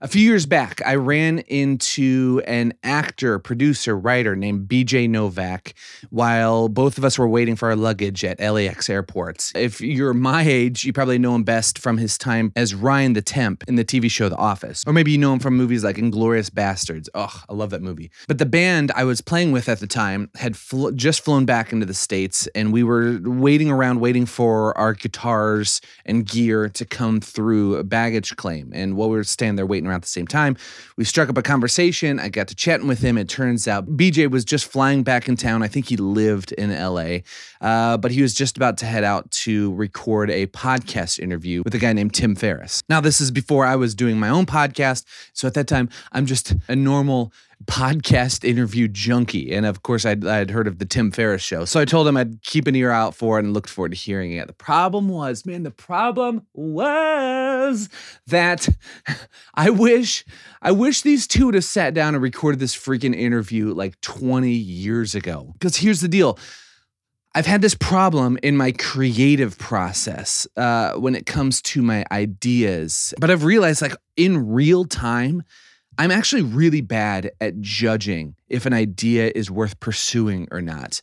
A few years back, I ran into an actor, producer, writer named BJ Novak while both of us were waiting for our luggage at LAX airports. If you're my age, you probably know him best from his time as Ryan the Temp in the TV show The Office. Or maybe you know him from movies like Inglourious Basterds. Oh, I love that movie. But the band I was playing with at the time had fl- just flown back into the States, and we were waiting around, waiting for our guitars and gear to come through a baggage claim. And while we were standing there waiting around the same time. We struck up a conversation. I got to chatting with him. It turns out BJ was just flying back in town. I think he lived in LA, uh, but he was just about to head out to record a podcast interview with a guy named Tim Ferriss. Now, this is before I was doing my own podcast. So at that time, I'm just a normal podcast interview junkie. And of course, I'd, I'd heard of the Tim Ferriss show. So I told him I'd keep an ear out for it and looked forward to hearing it. The problem was, man, the problem was that I wish, I wish these two would have sat down and recorded this freaking interview like 20 years ago. Because here's the deal. I've had this problem in my creative process uh, when it comes to my ideas, but I've realized, like, in real time, I'm actually really bad at judging if an idea is worth pursuing or not.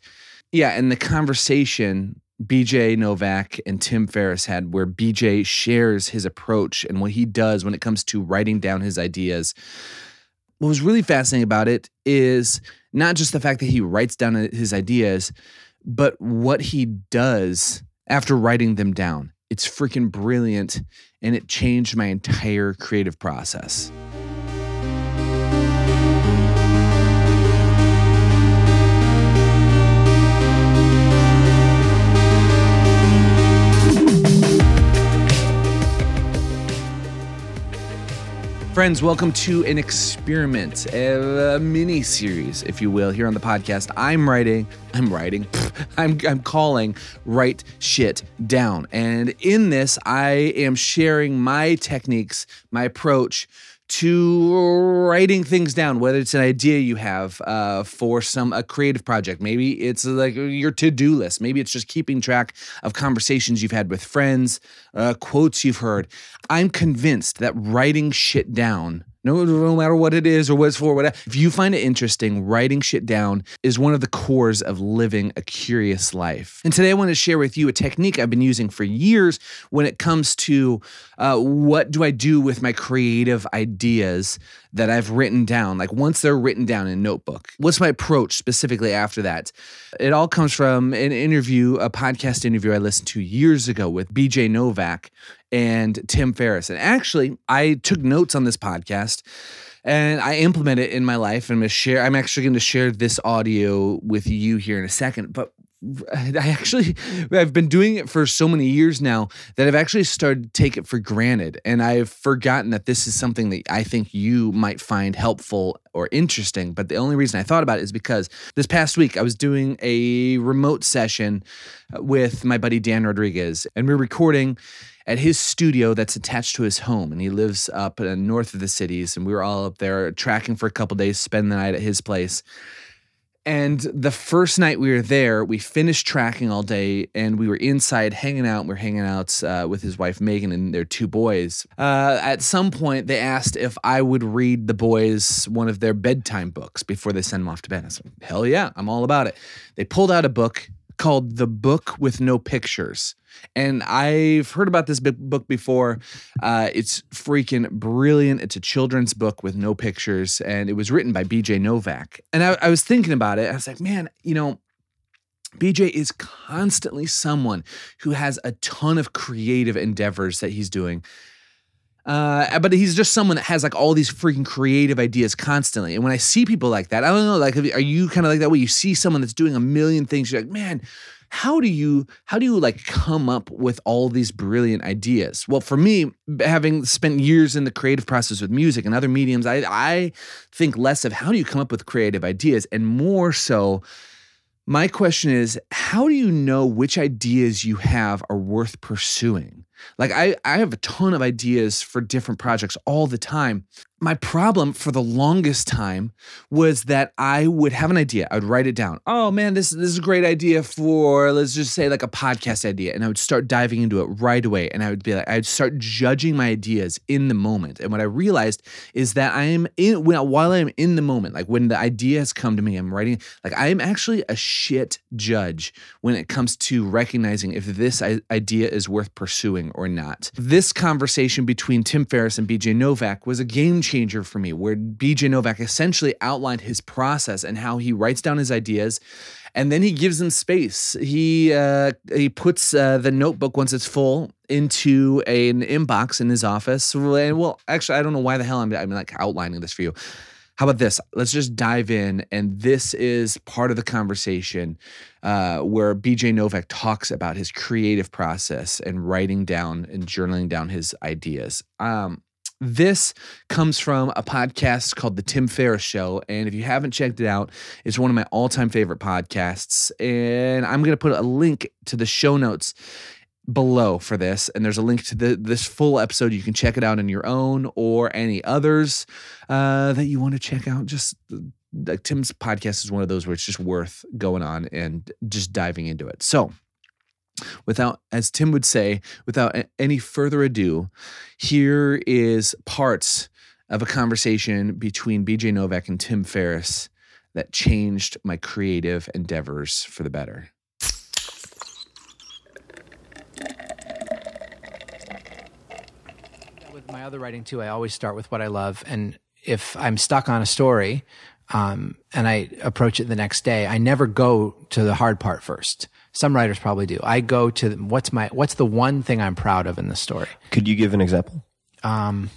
Yeah, and the conversation BJ Novak and Tim Ferriss had, where BJ shares his approach and what he does when it comes to writing down his ideas. What was really fascinating about it is not just the fact that he writes down his ideas, but what he does after writing them down. It's freaking brilliant, and it changed my entire creative process. Friends, welcome to an experiment, a, mini series, if you will, here on the podcast. I'm writing, I'm writing, I'm, I'm calling Write Shit Down. And in this, I am sharing my techniques, my approach to writing things down, whether it's an idea you have uh, for some a creative project. Maybe it's like your to do list. Maybe it's just keeping track of conversations you've had with friends, uh, quotes you've heard. I'm convinced that writing shit down no, no matter what it is or what it's for, whatever. If you find it interesting, writing shit down is one of the cores of living a curious life. And today I want to share with you a technique I've been using for years when it comes to uh, what do I do with my creative ideas that I've written down, like once they're written down in a notebook. What's my approach specifically after that? It all comes from an interview, a podcast interview I listened to years ago with BJ Novak and Tim Ferriss. And actually, I took notes on this podcast and I implement it in my life. And I'm share. I'm actually going to share this audio with you here in a second. But I actually I've been doing it for so many years now that I've actually started to take it for granted and I've forgotten that this is something that I think you might find helpful or interesting but the only reason I thought about it is because this past week I was doing a remote session uh, with my buddy Dan Rodriguez and we we're recording at his studio that's attached to his home and he lives up north of the cities and we were all up there tracking for a couple days spend the night at his place and the first night we were there, we finished tracking all day and we were inside hanging out. We are hanging out uh, with his wife, Megan, and their two boys. Uh, at some point, they asked if I would read the boys one of their bedtime books before they send them off to bed. I said, hell yeah, I'm all about it. They pulled out a book called The Book with No Pictures. And I've heard about this book before. Uh, it's freaking brilliant. It's a children's book with no pictures, and it was written by BJ Novak. And I, I was thinking about it. I was like, man, you know, BJ is constantly someone who has a ton of creative endeavors that he's doing. Uh, but he's just someone that has like all these freaking creative ideas constantly. And when I see people like that, I don't know, like, are you kind of like that way? You see someone that's doing a million things, you're like, man, how do you how do you like come up with all these brilliant ideas? Well for me having spent years in the creative process with music and other mediums i i think less of how do you come up with creative ideas and more so my question is how do you know which ideas you have are worth pursuing Like I, I have a ton of ideas for different projects all the time. My problem for the longest time was that I would have an idea. I would write it down. Oh man, this, this is a great idea for, let's just say like a podcast idea. And I would start diving into it right away. And I would be like, I'd start judging my ideas in the moment. And what I realized is that I am in, while I'm in the moment, like when the idea has come to me, I'm writing, like I am actually a shit judge when it comes to recognizing if this idea is worth pursuing or not. This conversation between Tim Ferriss and BJ Novak was a game changer for me, where BJ Novak essentially outlined his process and how he writes down his ideas and then he gives them space. He uh, he puts uh, the notebook once it's full into a, an inbox in his office. And well, actually, I don't know why the hell I'm, I'm like outlining this for you. How about this? Let's just dive in. And this is part of the conversation uh, where BJ Novak talks about his creative process and writing down and journaling down his ideas. Um, this comes from a podcast called The Tim Ferriss Show. And if you haven't checked it out, it's one of my all time favorite podcasts. And I'm going to put a link to the show notes below for this and there's a link to the, this full episode. You can check it out on your own or any others uh, that you want to check out. Just like tim's podcast is one of those where it's just worth going on and just diving into it. So without as tim would say without any further ado here is parts of a conversation between bj novak and tim ferriss that changed my creative endeavors for the better my other writing too, I always start with what I love. And if I'm stuck on a story, um, and I approach it the next day, I never go to the hard part first. Some writers probably do. I go to what's my what's the one thing I'm proud of in the story. Could you give an example? Um,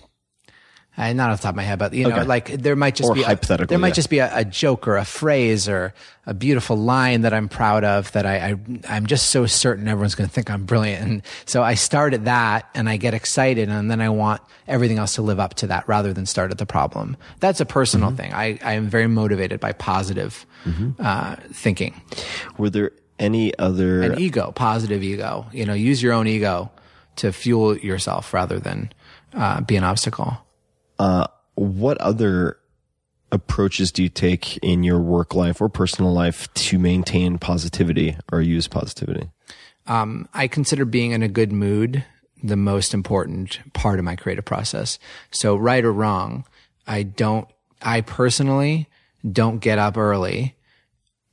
I, not off the top of my head, but you know, okay. like there might just or be a, there might yeah. just be a, a, joke or a phrase or a beautiful line that I'm proud of that I, I am just so certain everyone's going to think I'm brilliant, and so I start at that and I get excited, and then I want everything else to live up to that rather than start at the problem. That's a personal mm-hmm. thing. I I am very motivated by positive mm-hmm. uh, thinking. Were there any other an ego, positive ego? You know, use your own ego to fuel yourself rather than uh, be an obstacle. Uh, what other approaches do you take in your work life or personal life to maintain positivity or use positivity? Um, I consider being in a good mood the most important part of my creative process. So, right or wrong, I don't, I personally don't get up early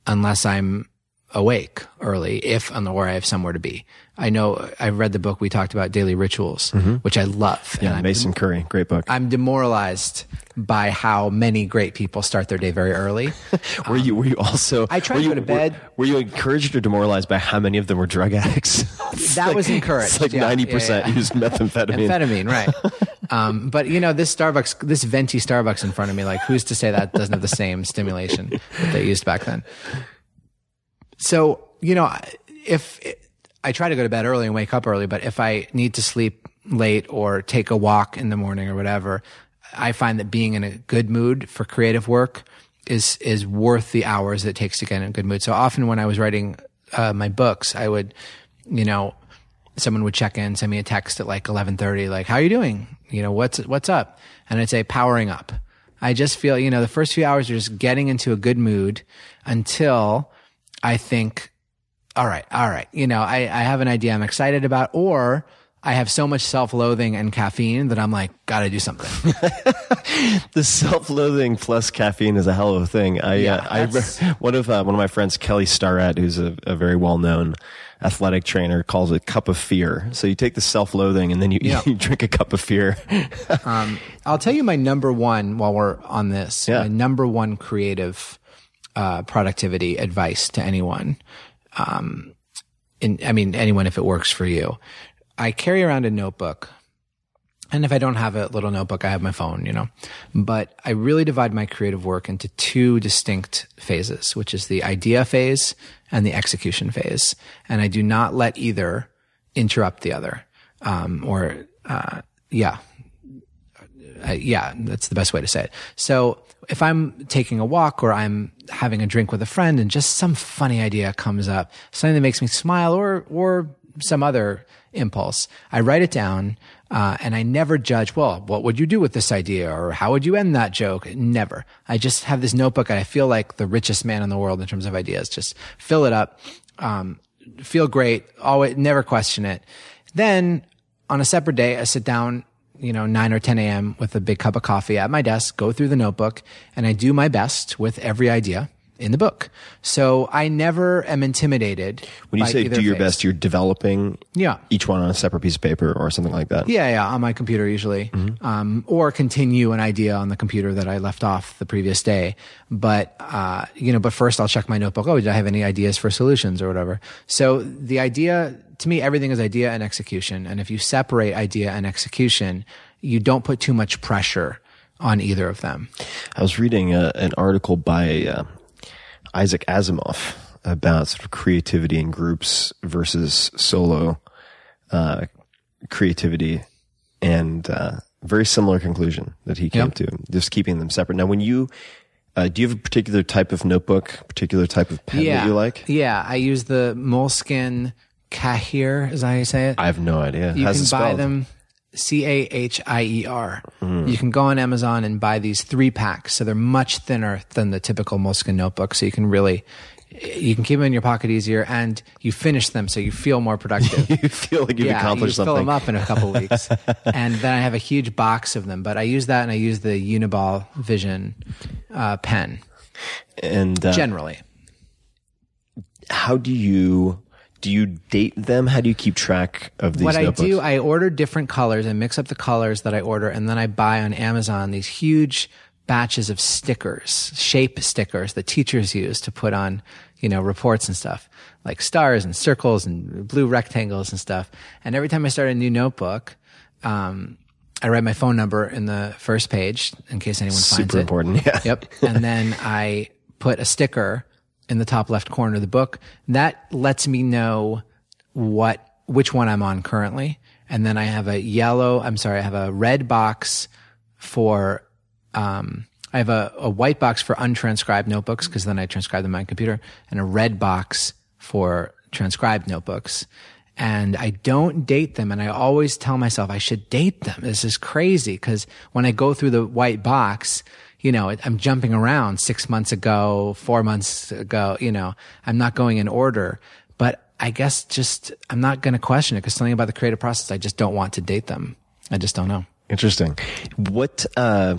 unless I'm awake early, if and or I have somewhere to be. I know I read the book we talked about, Daily Rituals, mm-hmm. which I love. Yeah, Mason Currey, great book. I'm demoralized by how many great people start their day very early. were um, you? Were you also? I tried to you, go to bed. Were, were, you encouraged or demoralized by how many of them were drug addicts? that like, was encouraged. It's like ninety yeah, percent yeah, yeah. used methamphetamine. Amphetamine, right? um, but you know, this Starbucks, this venti Starbucks in front of me, like, who's to say that doesn't have the same stimulation that they used back then? So you know, if I try to go to bed early and wake up early, but if I need to sleep late or take a walk in the morning or whatever, I find that being in a good mood for creative work is is worth the hours it takes to get in a good mood. So often when I was writing uh, my books, I would, you know, someone would check in, send me a text at like eleven thirty, like "How are you doing? You know, what's what's up?" And I'd say "Powering up." I just feel, you know, the first few hours are just getting into a good mood until I think all right, all right. You know, I, I have an idea I'm excited about, or I have so much self-loathing and caffeine that I'm like, gotta do something. the self-loathing plus caffeine is a hell of a thing. I, yeah, uh, I one of uh, one of my friends, Kelly Starrett, who's a, a, very well-known athletic trainer, calls it cup of fear. So you take the self-loathing and then you, yeah. you drink a cup of fear. um, I'll tell you my number one while we're on this. Yeah. My number one creative uh, productivity advice to anyone um, in, I mean, anyone if it works for you. I carry around a notebook. And if I don't have a little notebook, I have my phone, you know. But I really divide my creative work into two distinct phases, which is the idea phase and the execution phase. And I do not let either interrupt the other. Um, or, uh, yeah. Uh, yeah, that's the best way to say it. So if I'm taking a walk or I'm having a drink with a friend and just some funny idea comes up, something that makes me smile or, or some other impulse. I write it down, uh, and I never judge, well, what would you do with this idea? Or how would you end that joke? Never. I just have this notebook and I feel like the richest man in the world in terms of ideas. Just fill it up. Um, feel great. Always, never question it. Then on a separate day, I sit down, you know, 9 or 10 a.m. with a big cup of coffee at my desk, go through the notebook, and I do my best with every idea in the book. So I never am intimidated. When you say do your phase. best, you're developing Yeah. each one on a separate piece of paper or something like that. Yeah, yeah, on my computer usually, um, or continue an idea on the computer that I left off the previous day. But uh, you know, but first I'll check my notebook. Oh, did I have any ideas for solutions or whatever? So the idea, to me, everything is idea and execution. And if you separate idea and execution, you don't put too much pressure on either of them. I was reading uh, an article by uh, Isaac Asimov about sort of creativity in groups versus solo uh, creativity, and uh, very similar conclusion that he came Yep. to, just keeping them separate. Now, when you uh, do you have a particular type of notebook, particular type of pen that you like? Yeah, I use the Moleskine Kahir. How you say it? I have no idea. You How's can buy them C A H I E R. You can go on Amazon and buy these three packs. So they're much thinner than the typical Moleskine notebook. So you can really, you can keep them in your pocket easier and you finish them so you feel more productive. you feel like you've yeah, you accomplished fill them up in a couple weeks. and then I have a huge box of them, but I use that and I use the Uniball Vision uh, pen And uh, generally. how do you do you date them? How do you keep track of these what notebooks? I do, I order different colors. I mix up the colors that I order, and then I buy on Amazon these huge batches of stickers, shape stickers that teachers use to put on, you know, reports and stuff, like stars and circles and blue rectangles and stuff. And every time I start a new notebook, um, I write my phone number in the first page in case anyone finds Super it. important. Yeah. Yep. And then I put a sticker in the top left corner of the book. That lets me know what, which one I'm on currently. And then I have a yellow, I'm sorry, I have a red box for, um, I have a, a white box for untranscribed notebooks because then I transcribe them on my computer and a red box for transcribed notebooks. And I don't date them. And I always tell myself I should date them. This is crazy because when I go through the white box, you know, I'm jumping around six months ago, four months ago, you know, I'm not going in order, but I guess just, I'm not going to question it because something about the creative process, I just don't want to date them. I just don't know. Interesting. What, uh,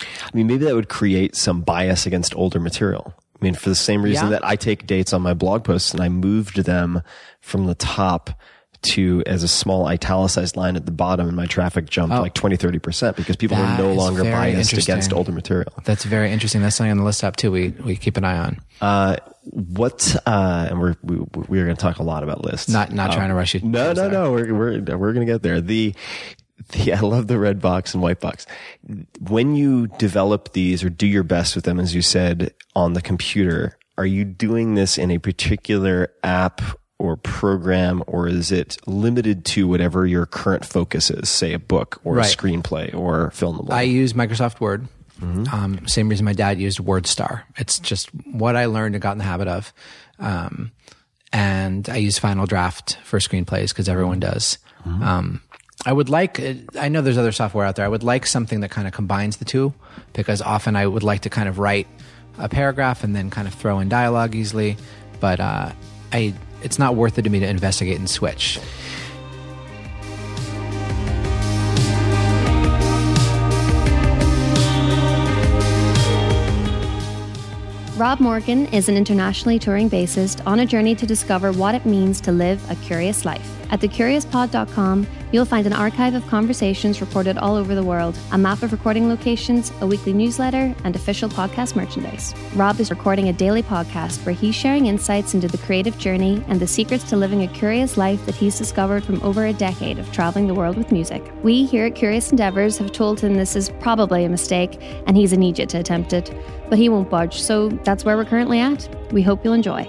I mean, maybe that would create some bias against older material. I mean, for the same reason Yeah. that I take dates on my blog posts and I moved them from the top to as a small italicized line at the bottom and my traffic jumped like 20, 30% because people Oh. That are no longer biased against older material. That's very interesting. That's something on the list up too. We, we keep an eye on. Uh, what, uh, and we're, we, we are going to talk a lot about lists. Not, not trying to rush you. No, no, no. We're we're we're gonna get there. The the I love the red box and white box. When you develop these or do your best with them, as you said on the computer, are you doing this in a particular app or program, or is it limited to whatever your current focus is? Say a book or Right. a screenplay or film the I use Microsoft Word. Mm-hmm. Um, same reason my dad used WordStar. It's just what I learned and got in the habit of. Um, and I use Final Draft for screenplays because everyone does. Mm-hmm. Um, I would like, I know there's other software out there. I would like something that kind of combines the two because often I would like to kind of write a paragraph and then kind of throw in dialogue easily. But, uh, I, it's not worth it to me to investigate and switch. Rob Morgan is an internationally touring bassist on a journey to discover what it means to live a curious life. At thecuriouspod.com, you'll find an archive of conversations recorded all over the world, a map of recording locations, a weekly newsletter, and official podcast merchandise. Rob is recording a daily podcast where he's sharing insights into the creative journey and the secrets to living a curious life that he's discovered from over a decade of traveling the world with music. We here at Curious Endeavors have told him this is probably a mistake and he's an idiot to attempt it, but he won't budge, so that's where we're currently at. We hope you'll enjoy.